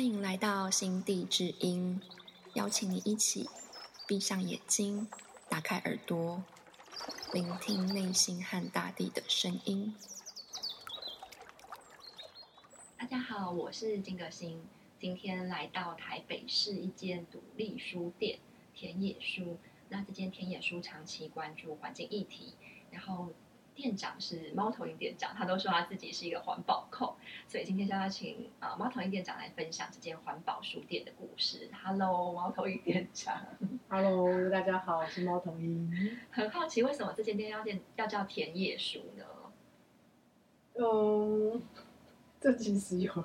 欢迎来到心地之音，邀请你一起闭上眼睛，打开耳朵，聆听内心和大地的声音。大家好，我是金格心，今天来到台北市一间独立书店田野书。那这间田野书长期关注环境议题，然后。店长是猫头鹰店长，他都说他自己是一个环保控，所以今天就要请啊猫头鹰店长来分享这间环保书店的故事。Hello，猫头鹰店长。Hello，大家好，我是猫头鹰。很好奇，为什么这间店要店要叫田野书呢？嗯，这其实有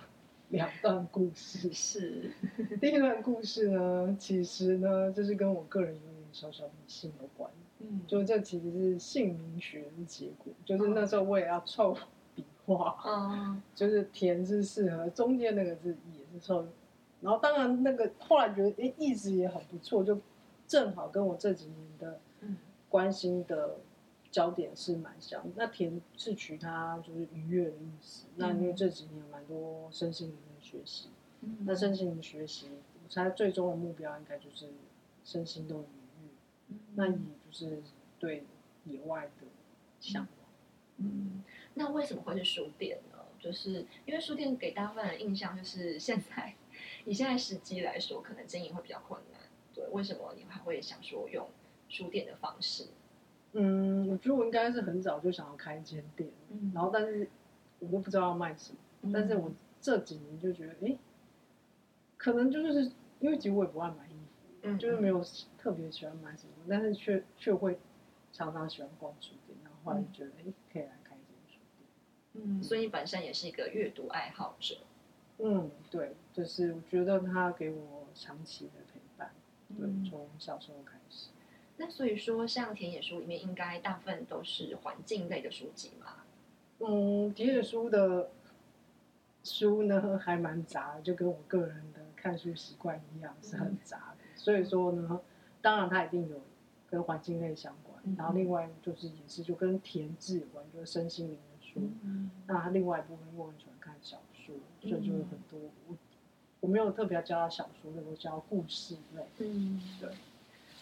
两段故事。是，第一段故事呢，其实呢，就是跟我个人有点小小迷信有关。嗯，就这其实是姓名学的结果，就是那时候我也要凑笔画，嗯，就是田是适合，中间那个字也是凑，然后当然那个后来觉得哎意思也很不错，就正好跟我这几年的关心的焦点是蛮像。那田是取它就是愉悦的意思，那因为这几年蛮多身心灵的学习，那身心灵学习，我猜最终的目标应该就是身心都愉悦，那以。是对野外的向往。嗯，那为什么会是书店呢？就是因为书店给大部分的印象就是现在，以现在时机来说，可能经营会比较困难。对，为什么你还会想说用书店的方式？嗯，我觉得我应该是很早就想要开一间店，然后但是我都不知道要卖什么。但是我这几年就觉得，哎，可能就是因为其实我也不爱买就是没有特别喜欢买什么，但是却却会常常喜欢逛书店，然后后来就觉得，哎，可以来开一间书店。嗯，所以你本身也是一个阅读爱好者。嗯，对，就是我觉得他给我长期的陪伴，对，从小时候开始。那所以说，像田野书里面，应该大部分都是环境类的书籍嘛？嗯，田野书的书呢，还蛮杂，就跟我个人的看书习惯一样，是很杂的。所以说呢，当然它一定有跟环境类相关，然后另外就是也是就跟田字有关，就是身心灵的书。那它另外一部分，因为我很喜欢看小说，所以就有很多我我没有特别教他小说，我教故事类。嗯，对。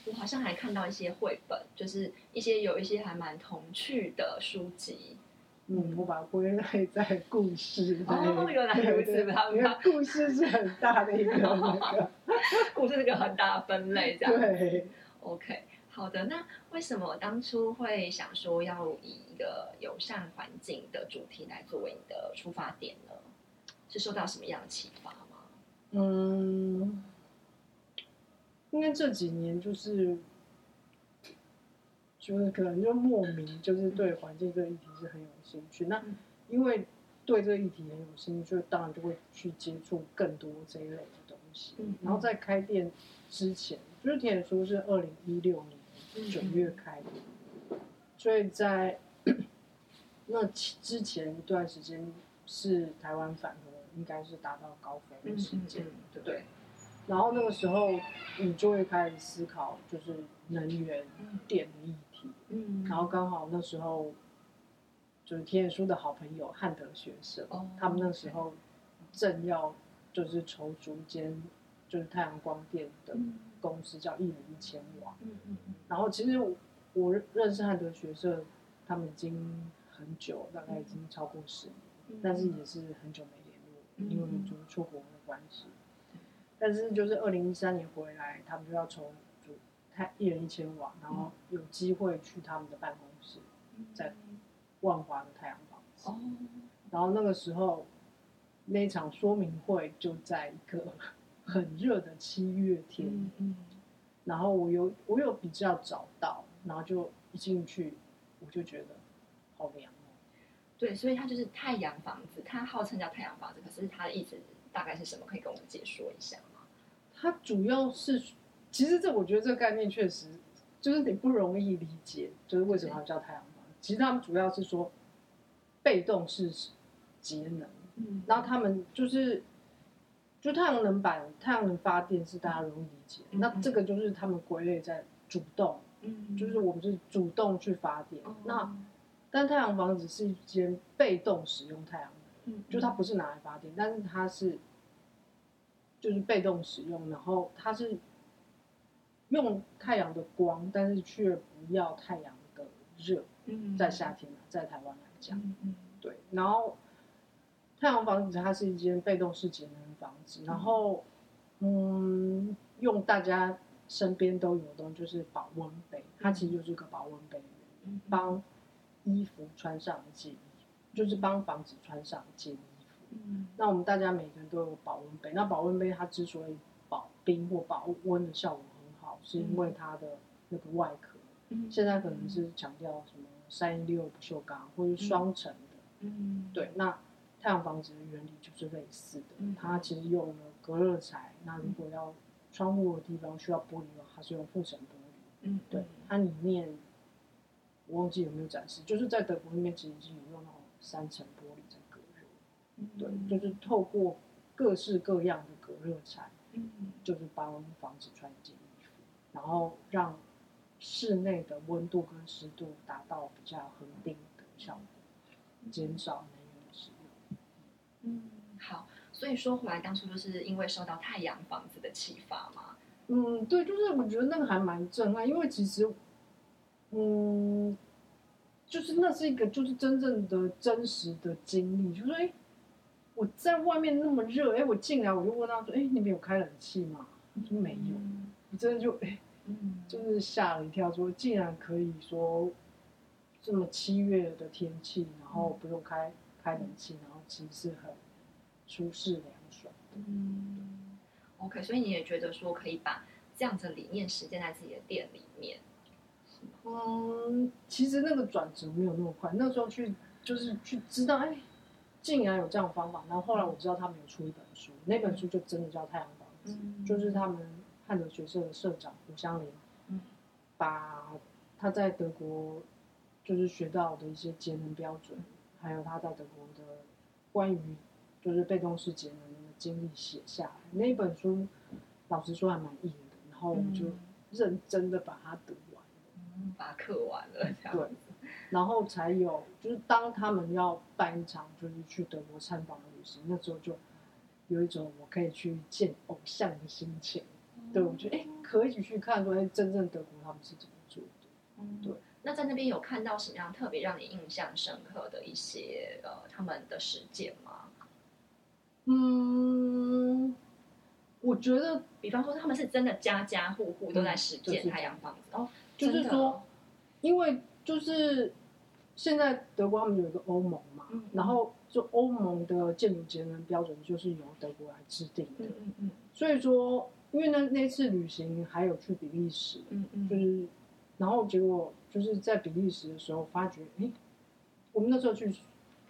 我好像还看到一些绘本，就是一些有一些还蛮童趣的书籍。嗯，我把它归类在故事。哦，原来如此，因为故事是很大的一个那个，故事是个很大的分类，这样。对，OK，好的。那为什么当初会想说要以一个友善环境的主题来作为你的出发点呢？是受到什么样的启发吗？嗯，因为这几年就是。就是可能就莫名就是对环境这个议题是很有兴趣，那因为对这个议题很有兴趣，当然就会去接触更多这一类的东西。然后在开店之前，就是田野书是二零一六年九月开的，所以在那之前一段时间是台湾反核应该是达到高峰的时间，对不对？然后那个时候你就会开始思考，就是能源电的议题。嗯，然后刚好那时候就是田野书的好朋友汉德学社，他们那时候正要就是筹组间就是太阳光电的公司，叫一人一千瓦。嗯嗯嗯。然后其实我认识汉德学社，他们已经很久，大概已经超过十年，但是也是很久没联络，因为就是出国的关系。但是就是二零一三年回来，他们就要筹组太一人一千瓦，然后有机会去他们的办公室，在万华的太阳房子。哦。然后那个时候，那场说明会就在一个 很热的七月天。嗯。然后我有我有比较早到，然后就一进去，我就觉得好凉哦。对，所以它就是太阳房子，它号称叫太阳房子，可是它的意思大概是什么？可以跟我们解说一下吗。它主要是，其实这我觉得这个概念确实就是你不容易理解，就是为什么要叫太阳能？其实他们主要是说被动是节能，嗯，然后他们就是就太阳能板、太阳能发电是大家容易理解，那这个就是他们归类在主动，嗯，就是我们是主动去发电，那但太阳房子是一间被动使用太阳能，嗯，就它不是拿来发电，但是它是。就是被动使用，然后它是用太阳的光，但是却不要太阳的热。嗯。在夏天啊，在台湾来讲，对。然后太阳房子它是一间被动式节能房子，然后嗯，用大家身边都有的东西就是保温杯，它其实就是一个保温杯帮衣服穿上一件衣服，就是帮房子穿上一件衣服。嗯。那我们大家每个人都有保温杯，那保温杯它之所以保冰或保温的效果很好，是因为它的那个外壳，嗯。现在可能是强调什么三一六不锈钢或者是双层的，嗯。对，那太阳房子的原理就是类似的，嗯。它其实用了隔热材，那如果要窗户的地方需要玻璃的话，它是用复层玻璃，嗯对，它里面我忘记有没有展示，就是在德国那边其实已经有用那种三层玻璃在隔热。嗯。对，就是透过各式各样的隔热材，嗯。就是帮房子穿一件衣服，然后让室内的温度跟湿度达到比较恒定的效果，减少能源的使用。嗯好，所以说回来当初就是因为受到太阳房子的启发嘛，嗯，对，就是我觉得那个还蛮震撼，因为其实，嗯，就是那是一个就是真正的真实的经历，就是哎，我在外面那么热，哎，我进来我就问他说，哎，你们有开冷气吗？他说没有，嗯我真的就哎。嗯。就是吓了一跳，说竟然可以说这么七月的天气，然后不用开开冷气，然后其实是很舒适凉爽的。嗯，OK，所以你也觉得说可以把这样子的理念实践在自己的店里面，嗯，其实那个转折没有那么快，那时候去就是去知道，哎，竟然有这样的方法。然后后来我知道他们有出一本书，那本书就真的叫《太阳房子》，嗯。就是他们汉德学社的社长胡香林，嗯把他在德国就是学到的一些节能标准，还有他在德国的关于就是被动式节能的经历写下来。那一本书老实说还蛮硬的，然后我就认真的把它读完了，嗯把它刻完了，这样对，然后才有就是当他们要办一场就是去德国参访的旅行，那时候就有一种我可以去见偶像的心情。对，我觉得哎，可以去看说，哎，真正德国他们是怎么做的。嗯对。那在那边有看到什么样特别让你印象深刻的一些呃他们的实践吗？嗯，我觉得比方说他们是真的家家户户都在实践太阳房子，哦，就是说，因为就是现在德国他们有一个欧盟嘛，嗯然后就欧盟的建筑节能标准就是由德国来制定的，嗯嗯嗯所以说，因为那那次旅行还有去比利时，嗯嗯，就是，然后结果就是在比利时的时候发觉，哎，我们那时候去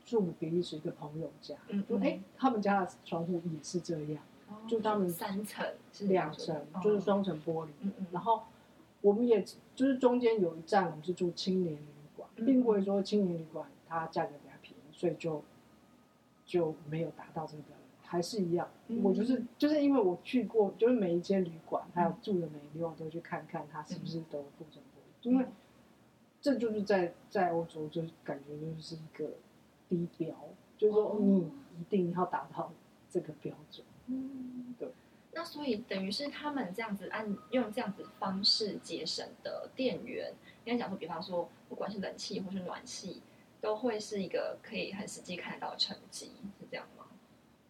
住比利时一个朋友家，嗯就哎，他们家的窗户也是这样，哦就他们三层是两层就是，双层玻璃，嗯嗯，然后我们也就是中间有一站，我们是住青年旅馆，嗯并不会说青年旅馆它价格比较便宜，所以就就没有达到这个还是一样。嗯我就是就是因为我去过，就是每一间旅馆还有住的每一个地方都去看看它是不是都有附赠玻璃，因为这就是在在欧洲就是感觉就是一个低标，就是说哦你一定要达到这个标准。嗯，对。那所以等于是他们这样子按用这样子方式节省的电源，应该讲说，比方说不管是冷气或是暖气，都会是一个可以很实际看得到的成绩，是这样吗？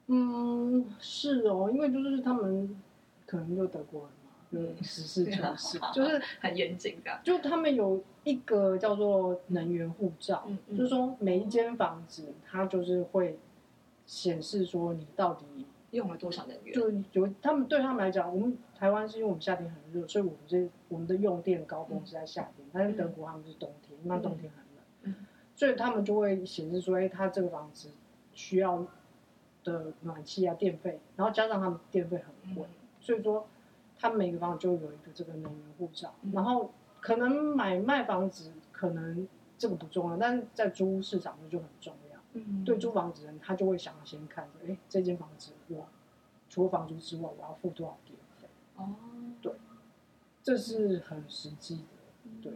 嗯，是哦，因为就是他们可能就德国人嘛，嗯。就是实事求是就是 很严谨的，就他们有一个叫做能源护照，嗯嗯就是说每一间房子它就是会显示说你到底用了多少能源？就有他们对他们来讲，我们台湾是因为我们夏天很热，所以我们这我们的用电高峰是在夏天，但是德国他们是冬天，那冬天很冷，嗯。所以他们就会显示说，哎，他这个房子需要的暖气啊电费，然后加上他们电费很贵，所以说他们每个房子就有一个这个能源护照，嗯然后可能买卖房子可能这个不重要，但是在租屋市场就很重要。嗯，对租房子人，他就会想要先看着，哎，这间房子我除了房租之外，我要付多少电费？哦，对这是很实际的，对。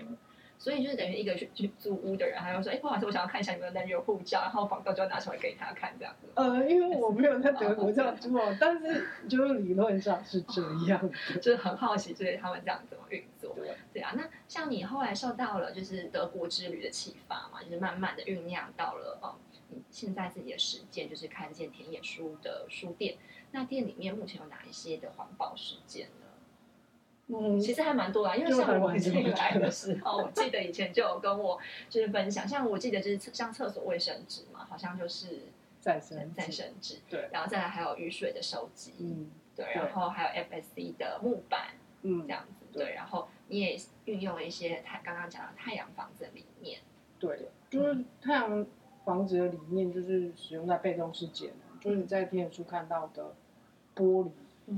所以就是等于一个去去租屋的人，他就说：“哎，不好意思，我想要看一下你们的男女护照。”然后房东就要拿出来给他看，这样子。呃，因为我没有在德国这样做，但是就是理论上是这样的，就是很好奇，就是他们这样怎么运作。对啊，那像你后来受到了就是德国之旅的启发嘛，就是慢慢的酝酿到了哦，你现在自己的实践就是看见田野书的书店。那店里面目前有哪一些的环保实践呢？嗯，其实还蛮多啦，因为像我进来的时候，我记得以前就有跟我就是分享，像我记得就是像厕所卫生纸嘛，好像就是再生再生纸，对，然后再来还有雨水的收集，嗯，对，然后还有 FSC 的木板，嗯，这样子，对，然后你也运用了一些太刚刚讲的太阳房子的理念，对，就是太阳房子的理念就是使用在被动式节能，就是你在电书看到的玻璃。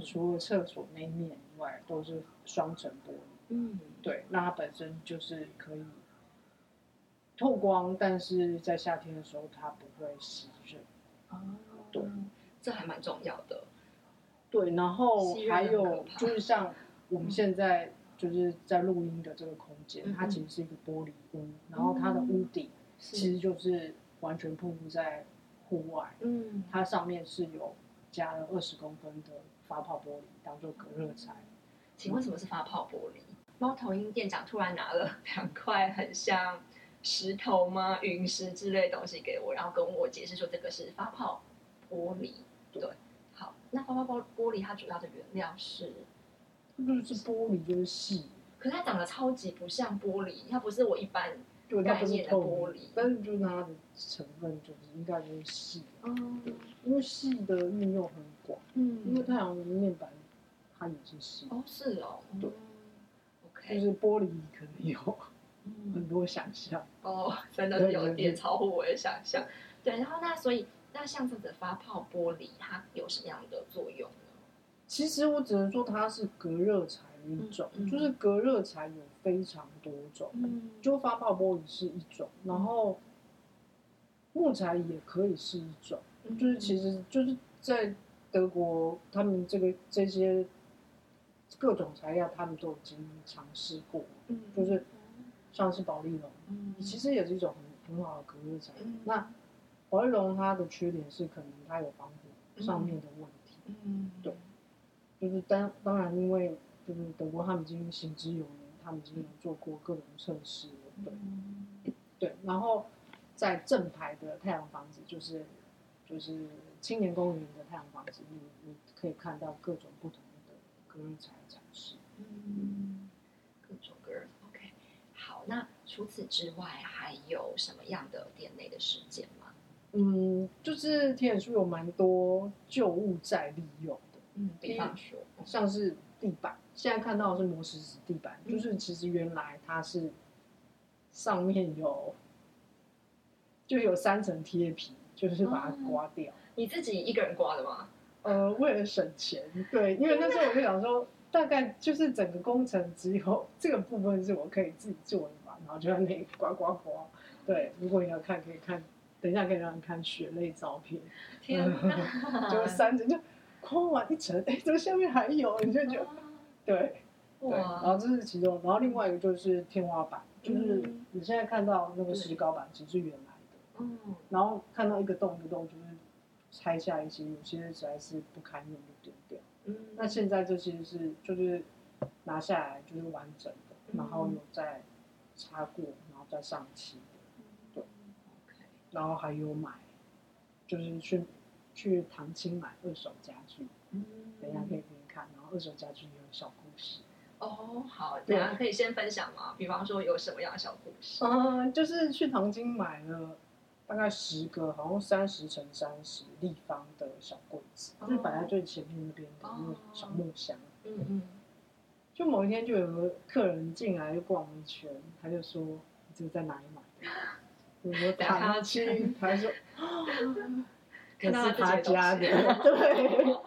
除了厕所那面以外，都是双层玻璃。嗯，对，那它本身就是可以透光，但是在夏天的时候它不会吸热。哦，对，这还蛮重要的。对，然后还有就是像我们现在就是在录音的这个空间，它其实是一个玻璃屋，然后它的屋顶其实就是完全铺布在户外。嗯，它上面是有加了二十公分的。发泡玻璃当做隔热材，请问什么是发泡玻璃？猫头鹰店长突然拿了 两块很像石头吗、陨石之类东西给我，然后跟我解释说这个是发泡玻璃。对，好，那发泡玻玻璃它主要的原料是，就是玻璃就是细，可是它长得超级不像玻璃，它不是我一般概念的玻璃，但是就是它的成分就是应该就是细，嗯，因为细的运用很广。嗯，因为太阳能面板它也是细哦，是哦，对，OK，就是玻璃可能有很多想象。哦，真的是有点超乎我的想象。对，然后那所以那像这个发泡玻璃它有什么样的作用呢？其实我只能说它是隔热材的一种，就是隔热材有非常多种，就发泡玻璃是一种，然后木材也可以是一种，就是其实就是在。德国，他们这个这些各种材料，他们都已经尝试过，就是像是保利龙，其实也是一种很很好的隔热材料。那保利龙它的缺点是，可能它有防火上面的问题。嗯，对，就是当当然，因为就是德国他们已经行之有年，他们已经有做过各种测试了。对，对，然后在正牌的太阳房子，就是就是。青年公园的太阳房子，你你可以看到各种不同嗯，各种隔热。OK，好，那除此之外还有什么样的店内的事件吗？嗯，就是天眼书有蛮多旧物在利用的。嗯，比方说，像是地板，现在看到的是磨石子地板，就是其实原来它是上面有就有三层贴皮，就是把它刮掉。你自己一个人刮的吗？呃，为了省钱，对，因为那时候我就想说，大概就是整个工程只有这个部分是我可以自己做的嘛，然后就在那里刮刮刮。对，如果你要看，可以看，等一下可以让你看血泪照片。天哪！就三层，就刮完一层，哎，这个下面还有，你就觉得，对，对。然后这是其中，然后另外一个就是天花板，就是你现在看到那个石膏板，其实是原来的。嗯。然后看到一个洞一个洞，就是。拆下一些，有些实在是不堪用就丢掉。嗯，那现在这些是就是拿下来就是完整的，然后有再擦过，然后再上漆的。对，OK。然后还有买，就是去去唐青买二手家具。嗯，等一下可以给你看，然后二手家具也有小故事。哦，好，等下可以先分享吗？比方说有什么样的小故事？嗯，就是去唐金买了。大概十个，好像三十乘三十立方的小柜子，就是摆在最前面那边的那个小木箱。嗯嗯。就某一天，就有个客人进来就逛一圈，他就说：“你这个在哪里买的？” 我说：“他去。”他说：“ 可是他家的。”对。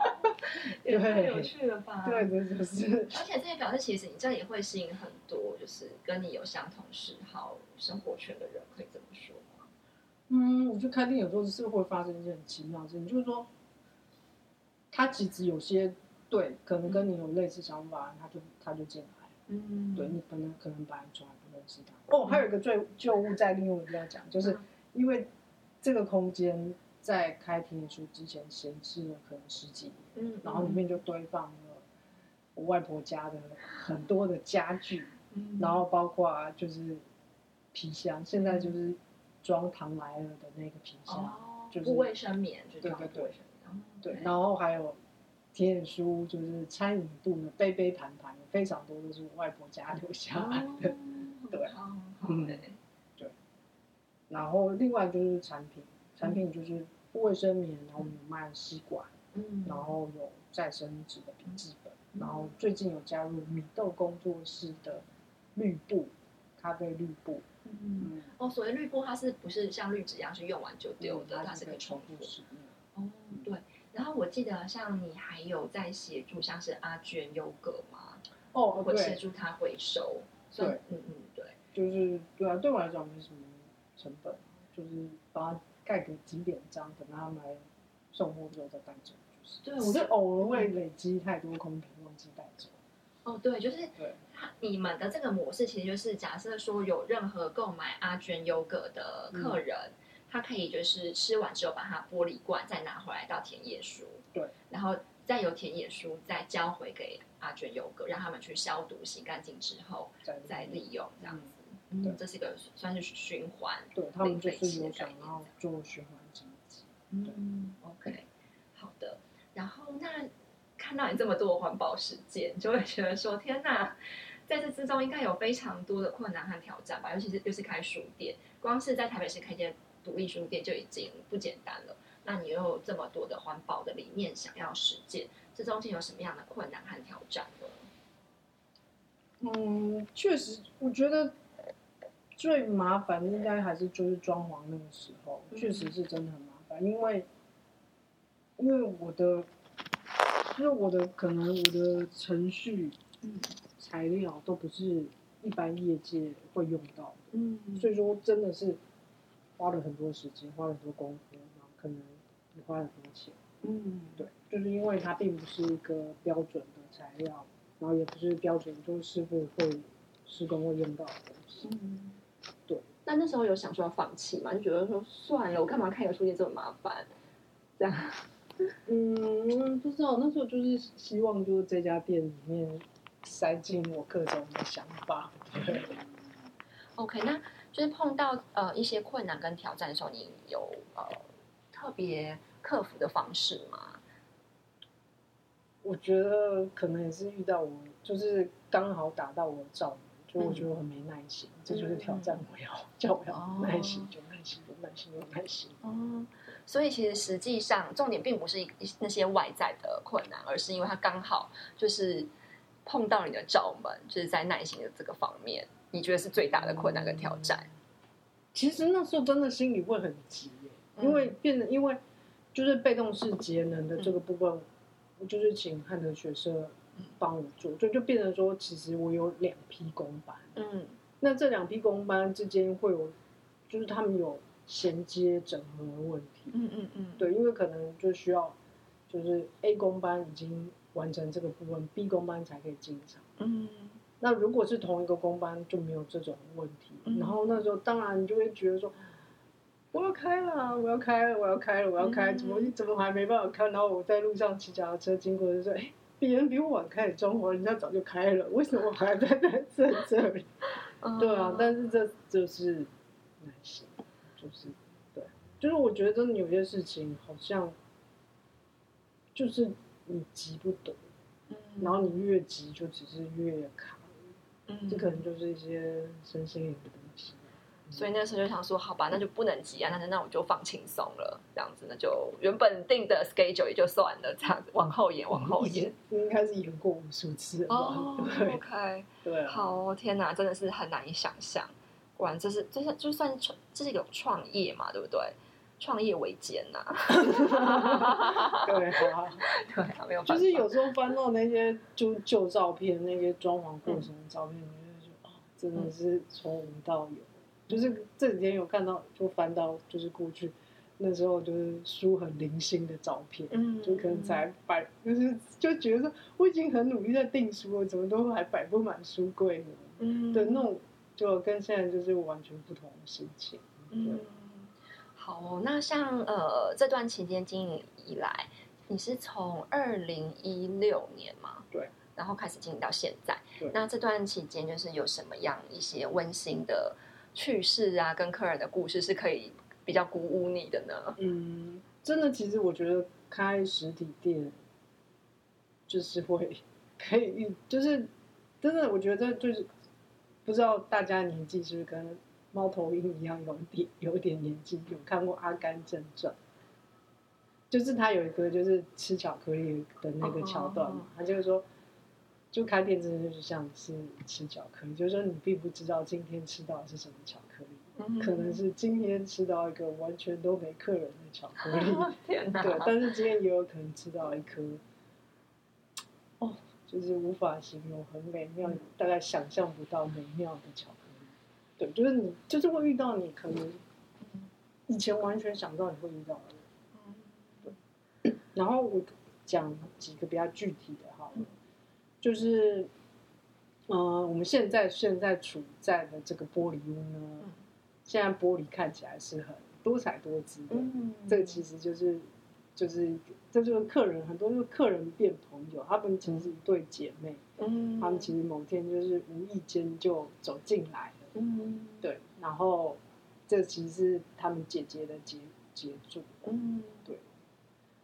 也太有趣了吧？对对，就是。而且这也表示，其实你这样也会吸引很多，就是跟你有相同嗜好、生活圈的人，可以这么说。嗯，我就开店有时候是会发生一件很奇妙的事情，就是说，他其实有些对，可能跟你有类似想法，他就他就进来，嗯，对你本来可能本来从来不认识他。哦，还有一个最旧物再利用的要讲，就是因为这个空间在开田野书之前闲置了可能十几年，嗯，然后里面就堆放了我外婆家的很多的家具，嗯，然后包括就是皮箱，现在就是装糖来了的那个皮箱，哦，就是不卫生棉，就对对对然后还有田野书，就是餐饮部的杯杯盘盘，非常多都是我外婆家留下来的。哦对好好嗯欸然后另外就是产品，产品就是不卫生棉，然后我们有卖吸管，嗯，然后有再生纸的笔记本，嗯。然后最近有加入米豆工作室的绿布，咖啡绿布，嗯，嗯，哦，所谓滤波，它是不是像滤纸一样是用完就丢的？它它是可以重复。使用。哦，对。然后我记得像你还有在协助像是阿娟优格吗？哦，我协，助他回收。算对，嗯嗯，对。就是对啊，对我来讲没什么成本，就是把它盖个几点章，等他们来送货之后再带走。就是，对我是偶尔会累积太多空瓶，忘记带走。哦，对，就是对，它你们的这个模式，其实就是假设说有任何购买阿娟优格的客人，他可以就是吃完之后把它玻璃罐再拿回来到田野书，对，然后再由田野书再交回给阿娟优格，让他们去消毒洗干净之后再利用这样子。对嗯，这是一个算是循环。对他们就是有想要做循环经济。嗯，OK，好的。然后那看到你这么多环保实践，就会觉得说，天哪，在这之中应该有非常多的困难和挑战吧？尤其是又是开书店，光是在台北市开间独立书店就已经不简单了。那你又有这么多的环保的理念想要实践，这中间有什么样的困难和挑战呢？嗯，确实，我觉得最麻烦的应该还是就是装潢那个时候，确实是真的很麻烦，因为因为我的，因为我的可能我的程序嗯材料都不是一般业界会用到的，嗯所以说真的是花了很多时间，花了很多功夫，然后可能也花了很多钱。嗯，对，就是因为它并不是一个标准的材料，然后也不是标准就是师傅会施工会用到的东西。嗯，对。那那时候有想说要放弃吗？就觉得说算了，我干嘛开个书店这么麻烦？这样。嗯，不知道那时候就是希望就是这家店里面塞进我各种的想法。对，OK，那就是碰到呃一些困难跟挑战的时候，你有呃特别克服的方式吗？我觉得可能也是遇到我，就是刚好打到我的照门，就我觉得我很没耐心，这就是挑战我要叫我要耐心，有耐心，有耐心，有耐心。哦，所以其实实际上重点并不是一那些外在的困难，而是因为它刚好就是碰到你的罩门，就是在耐心的这个方面，你觉得是最大的困难跟挑战。其实那时候真的心里会很急因为变得因为就是被动式节能的这个部分，我就是请汉德学社帮我做，就就变成说，其实我有两批工班，嗯。那这两批工班之间会有，就是他们有衔接整合的问题，嗯嗯嗯，对，因为可能就需要，就是 A 工班已经完成这个部分，B 工班才可以进场。嗯。那如果是同一个工班，就没有这种问题。嗯。然后那时候，当然你就会觉得说，我要开了，我要开了，我要开了，我要开，嗯。怎么怎么还没办法开？然后我在路上骑脚踏车经过，就说，哎，别人比我晚开始装潢，人家早就开了，为什么我还在在在这里？嗯对啊，但是这就是耐心，就是对，就是我觉得真的有些事情好像就是你急不得，嗯然后你越急就只是越卡。嗯这可能就是一些身心灵的。所以那时候就想说，好吧，那就不能急啊，那就那我就放轻松了，这样子，那就原本定的 schedule 也就算了，这样子往后延，往后延。应该是延过无数次？哦，OK，对啊，好，天哪，真的是很难以想象。果然，这是这是就算创这是一种创业嘛，对不对？创业维艰呐，对啊，对啊，没有办法。就是有时候翻到那些就旧照片，那些装潢过程的照片，你就觉得哦，真的是从无到有。就是这几天有看到，就翻到就是过去那时候就是书很零星的照片，嗯就可能才摆，就是就觉得说我已经很努力在订书了，怎么都还摆不满书柜呢？嗯的那种，就跟现在就是完全不同的心情。嗯，好哦。那像呃这段期间经营以来，你是从二零一六年嘛？对。然后开始经营到现在。对。那这段期间就是有什么样一些温馨的趣事啊，跟客人的故事是可以比较鼓舞你的呢？嗯，真的，其实我觉得开实体店就是会可以，就是真的，我觉得就是不知道大家年纪是不是跟猫头鹰一样有点有点年纪，有看过《阿甘正传》，就是他有一个就是吃巧克力的那个桥段嘛，他就是说。就开店真的就是像是吃巧克力，就是说你并不知道今天吃到的是什么巧克力，可能是今天吃到一个完全都没客人的巧克力，对，但是今天也有可能吃到一颗，哦，就是无法形容很美妙，大概想象不到美妙的巧克力，对，就是你就是会遇到你可能以前完全想不到你会遇到的，对，然后我讲几个比较具体的哈。就是，呃，我们现在现在处在的这个玻璃屋呢，现在玻璃看起来是很多彩多姿的。嗯，这个其实就是，就是，这就是客人很多，就是客人变朋友，他们其实是一对姐妹。嗯，他们其实某天就是无意间就走进来了。嗯，对，然后这其实是他们姐姐的杰杰作。嗯，对。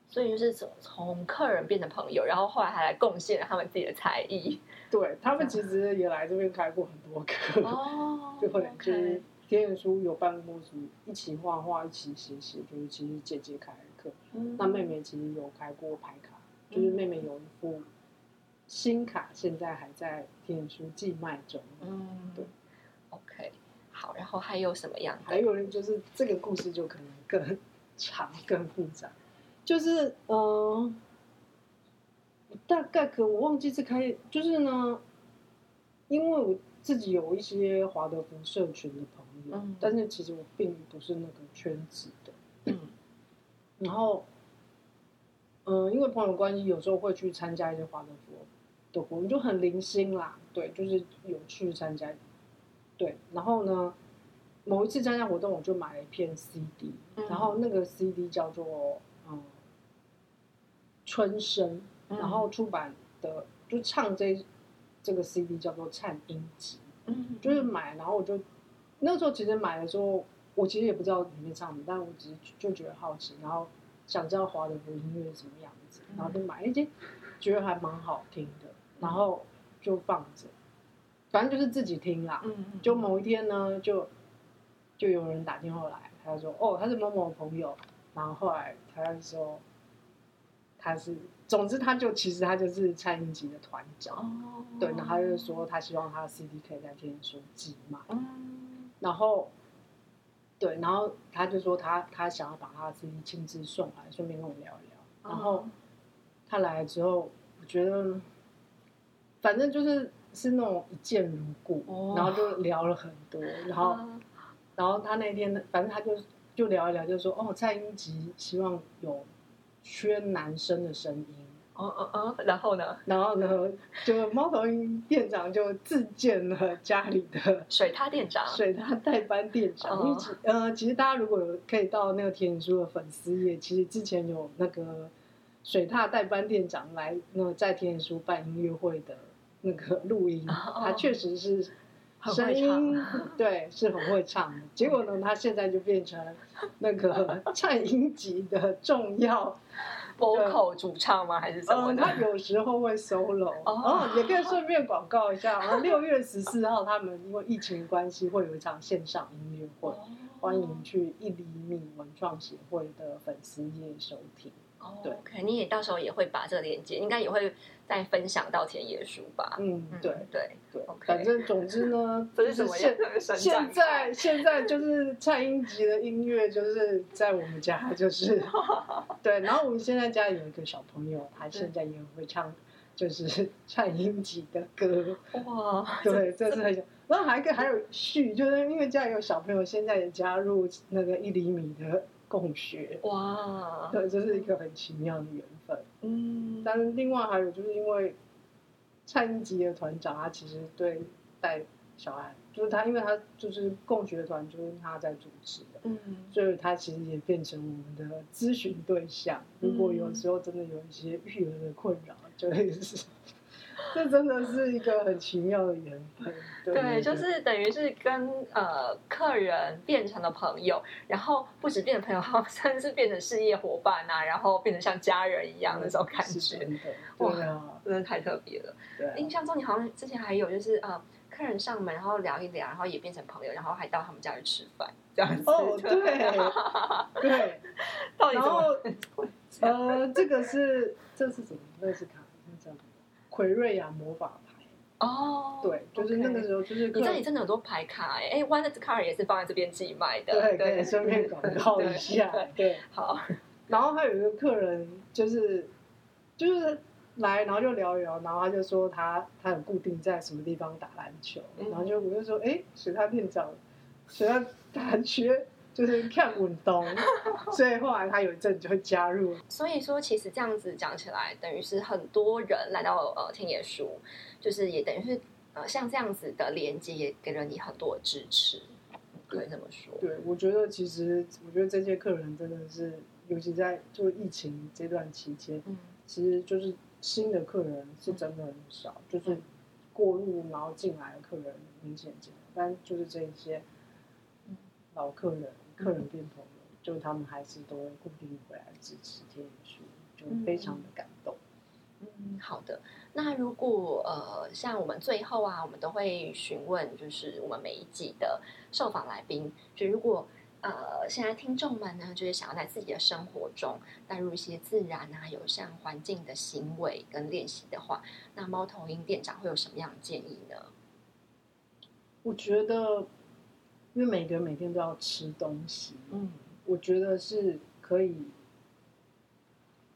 所以就是从从客人变成朋友，然后后来还来贡献了他们自己的才艺。对他们其实也来这边开过很多课，就会就是天眼书有办过什么一起画画、一起写写，就是其实姐姐开的课。那妹妹其实有开过牌卡，就是妹妹有一副新卡，现在还在天眼书寄卖中。嗯，对。OK，好，然后还有什么样？还有人就是这个故事就可能更 长、更复杂。就是嗯，大概可我忘记是开，就是呢，因为我自己有一些华德福社群的朋友，但是其实我并不是那个圈子的，嗯，然后，嗯，因为朋友关系，有时候会去参加一些华德福的活动，就很零星啦，对，就是有去参加，对，然后呢，某一次参加活动，我就买了一片 CD，然后那个 CD 叫做嗯。春生，然后出版的就唱这这个 CD 叫做《颤音集》，嗯，就是买，然后我就那时候其实买的时候，我其实也不知道里面唱什么，但我只是就觉得好奇，然后想知道华德福音乐是什么样子，然后就买，一些，觉得还蛮好听的，然后就放着，反正就是自己听啦。嗯嗯。就某一天呢，就就有人打电话来，他说：“哦，他是某某朋友。”然后后来他说。他是，总之他就其实他就是蔡英吉的团长，对，然后他就说他希望他的 CD 可以在天书寄卖，然后，对，然后他就说他他想要把他的 CD 亲自送来，顺便跟我聊一聊。然后他来了之后，我觉得反正就是是那种一见如故，然后就聊了很多，然后然后他那天反正他就就聊一聊，就说哦，蔡英吉希望有。缺男生的声音，哦哦哦，然后呢？然后呢？就猫头鹰店长就自荐了家里的水獭店长，水獭代班店长。因为其呃，其实大家如果可以到那个田野书的粉丝页，其实之前有那个水獭代班店长来那在田野书办音乐会的那个录音，他确实是声音 对是很会唱的。结果呢，他现在就变成那个 颤音级的重要。vocal 主唱吗？还是什么？他有时候会 solo，哦，也可以顺便广告一下。六月十四号，他们因为疫情关系，会有一场线上音乐会，欢迎去一厘米文创协会的粉丝页收听。对，肯定也到时候也会把这个链接，应该也会再分享到田野书吧。嗯，对对对，反正总之呢，这是什么现现在现在就是蔡英吉的音乐，就是在我们家就是 对，然后我们现在家有一个小朋友，他现在也会唱，就是 蔡英吉的歌。哇，对，这是很想。然后还一个还有序，就是因为家里有小朋友，现在也加入那个一厘米的。共学哇，对，这是一个很奇妙的缘分。嗯，但是另外还有就是因为蔡英吉的团长，他其实对带小孩，就是他，因为他就是共学团，就是他在主持的，嗯，所以他其实也变成我们的咨询对象。如果有时候真的有一些育儿的困扰，就会是。这真的是一个很奇妙的缘分，对，就是等于是跟呃客人变成了朋友，然后不止变成朋友，好甚至是变成事业伙伴啊，然后变成像家人一样那种感觉，哇，真的太特别了。对，印象中你好像之前还有就是呃客人上门，然后聊一聊，然后也变成朋友，然后还到他们家去吃饭这样子。哦，对，对，然后呃，这个是这是什么？那是卡，是这样。奎瑞亚魔法牌哦，对，就是那个时候，就是你这里真的很多牌卡哎，哎，One Card 也是放在这边自己卖的，对，可以顺便广 告一下，对，好。然后还有一个客人，就是就是来，然后就聊一聊，然后他就说他他很固定在什么地方打篮球，然后就我就说，哎，水他店长，水他打篮球。就是看运动，所以后来他有一阵就会加入。所以说，其实这样子讲起来，等于是很多人来到呃天野书，就是也等于是呃像这样子的连接，也给了你很多的支持，可以这么说。对，我觉得其实我觉得这些客人真的是，尤其在就疫情这段期间，嗯，其实就是新的客人是真的很少，就是过路然后进来的客人明显减，但就是这一些老客人。客人变朋友，就他们还是都会固定回来支持天野书，就非常的感动。嗯，好的。那如果呃，像我们最后啊，我们都会询问，就是我们每一季的受访来宾，就如果呃，现在听众们呢，就是想要在自己的生活中带入一些自然啊、有像环境的行为跟练习的话，那猫头鹰店长会有什么样的建议呢？我觉得。因为每个人每天都要吃东西，嗯，我觉得是可以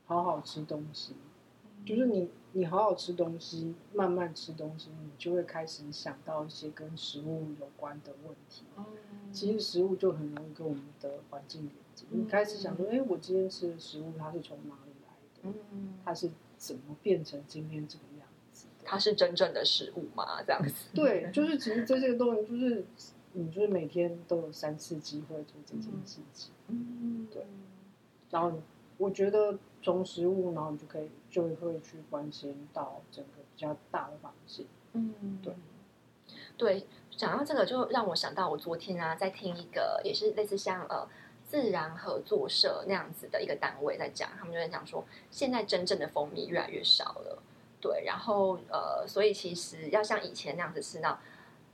好好吃东西，就是你你好好吃东西，慢慢吃东西，你就会开始想到一些跟食物有关的问题。嗯，其实食物就很容易跟我们的环境连接。你开始想说，哎，我今天吃的食物它是从哪里来的？嗯，它是怎么变成今天这个样子？它是真正的食物吗？这样子？对，就是其实这些东西就是。你就是每天都有三次机会做这件事情，嗯，对。然后我觉得从食物，然后你就可以就会去关心到整个比较大的环境，嗯，对。对，讲到这个，就让我想到我昨天啊，在听一个也是类似像呃自然合作社那样子的一个单位在讲，他们就在讲说，现在真正的蜂蜜越来越少了，对。然后呃，所以其实要像以前那样子吃到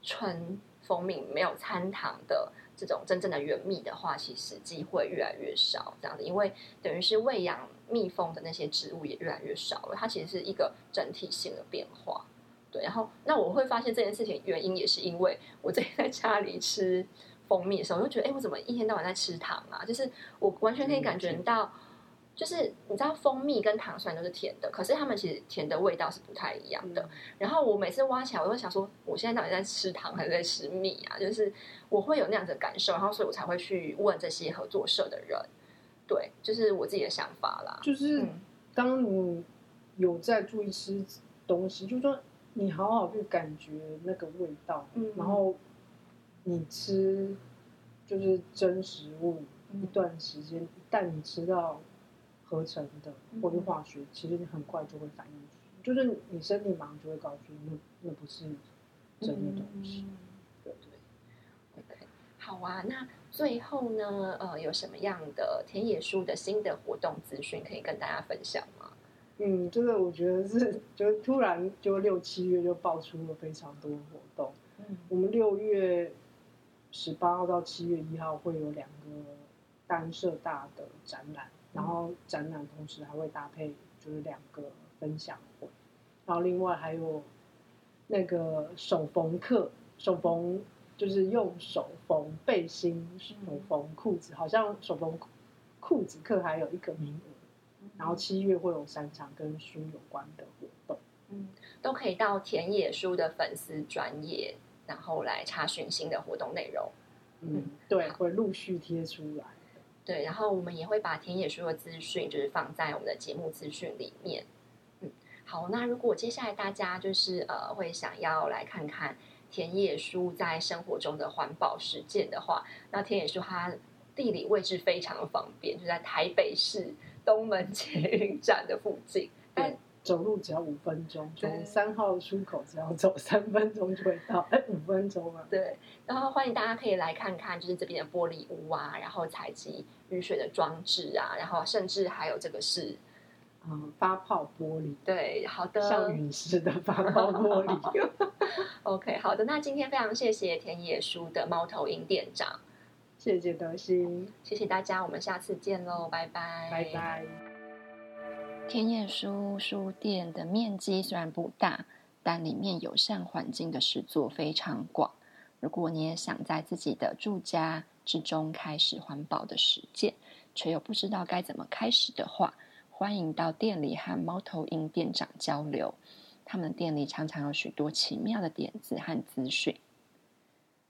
纯。蜂蜜没有掺糖的这种真正的原蜜的话，其实机会越来越少。这样子，因为等于是喂养蜜蜂的那些植物也越来越少了。它其实是一个整体性的变化。对，然后那我会发现这件事情原因也是因为我最近在家里吃蜂蜜的时候，我就觉得，哎，我怎么一天到晚在吃糖啊？就是我完全可以感觉到。就是你知道，蜂蜜跟糖虽然都是甜的，可是它们其实甜的味道是不太一样的。然后我每次挖起来，我会想说，我现在到底在吃糖还是在吃蜜啊？就是我会有那样的感受，然后所以我才会去问这些合作社的人。对，就是我自己的想法啦。就是当你有在注意吃东西，就说你好好去感觉那个味道，然后你吃就是真食物一段时间，一旦你吃到。合成的或者化学，其实你很快就会反应，就是你身体马上就会告诉你，那那不是真的东西。对对，OK，好啊。那最后呢，呃，有什么样的田野书的新的活动资讯可以跟大家分享吗？嗯，这个我觉得是，就突然就六七月就爆出了非常多活动。嗯，我们六月十八号到七月一号会有两个单社大的展览。然后展览同时还会搭配就是两个分享会，然后另外还有那个手缝课，手缝就是用手缝背心、手缝裤子，好像手缝裤子课还有一个名额，然后七月会有三场跟书有关的活动，嗯，都可以到田野书的粉丝专业，然后来查询新的活动内容，嗯，对，会陆续贴出来。对，然后我们也会把田野书的资讯，就是放在我们的节目资讯里面。嗯，好，那如果接下来大家就是呃会想要来看看田野书在生活中的环保实践的话，那田野书它地理位置非常的方便，就在台北市东门捷运站的附近。走路只要五分钟，从三号出口只要走 三分钟就会到，哎，五分钟啊。对，然后欢迎大家可以来看看，就是这边的玻璃屋啊，然后采集雨水的装置啊，然后甚至还有这个是。嗯，发泡玻璃，对，好的，像陨石的发泡玻璃。OK，好的，那今天非常谢谢田野书的猫头鹰店长，谢谢德心，谢谢大家，我们下次见喽，拜拜，拜拜。天野书书店的面积虽然不大，但里面友善环境的实作非常广。如果你也想在自己的住家之中开始环保的实践，却又不知道该怎么开始的话，欢迎到店里和猫头鹰店长交流，他们店里常常有许多奇妙的点子和资讯。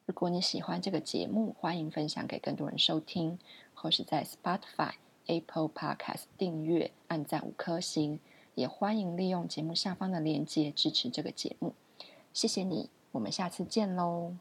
如果你喜欢这个节目，欢迎分享给更多人收听，或是在 Spotify、Apple Podcast 订阅、按赞五颗星。也欢迎利用节目下方的链接支持这个节目。谢谢你，我们下次见喽。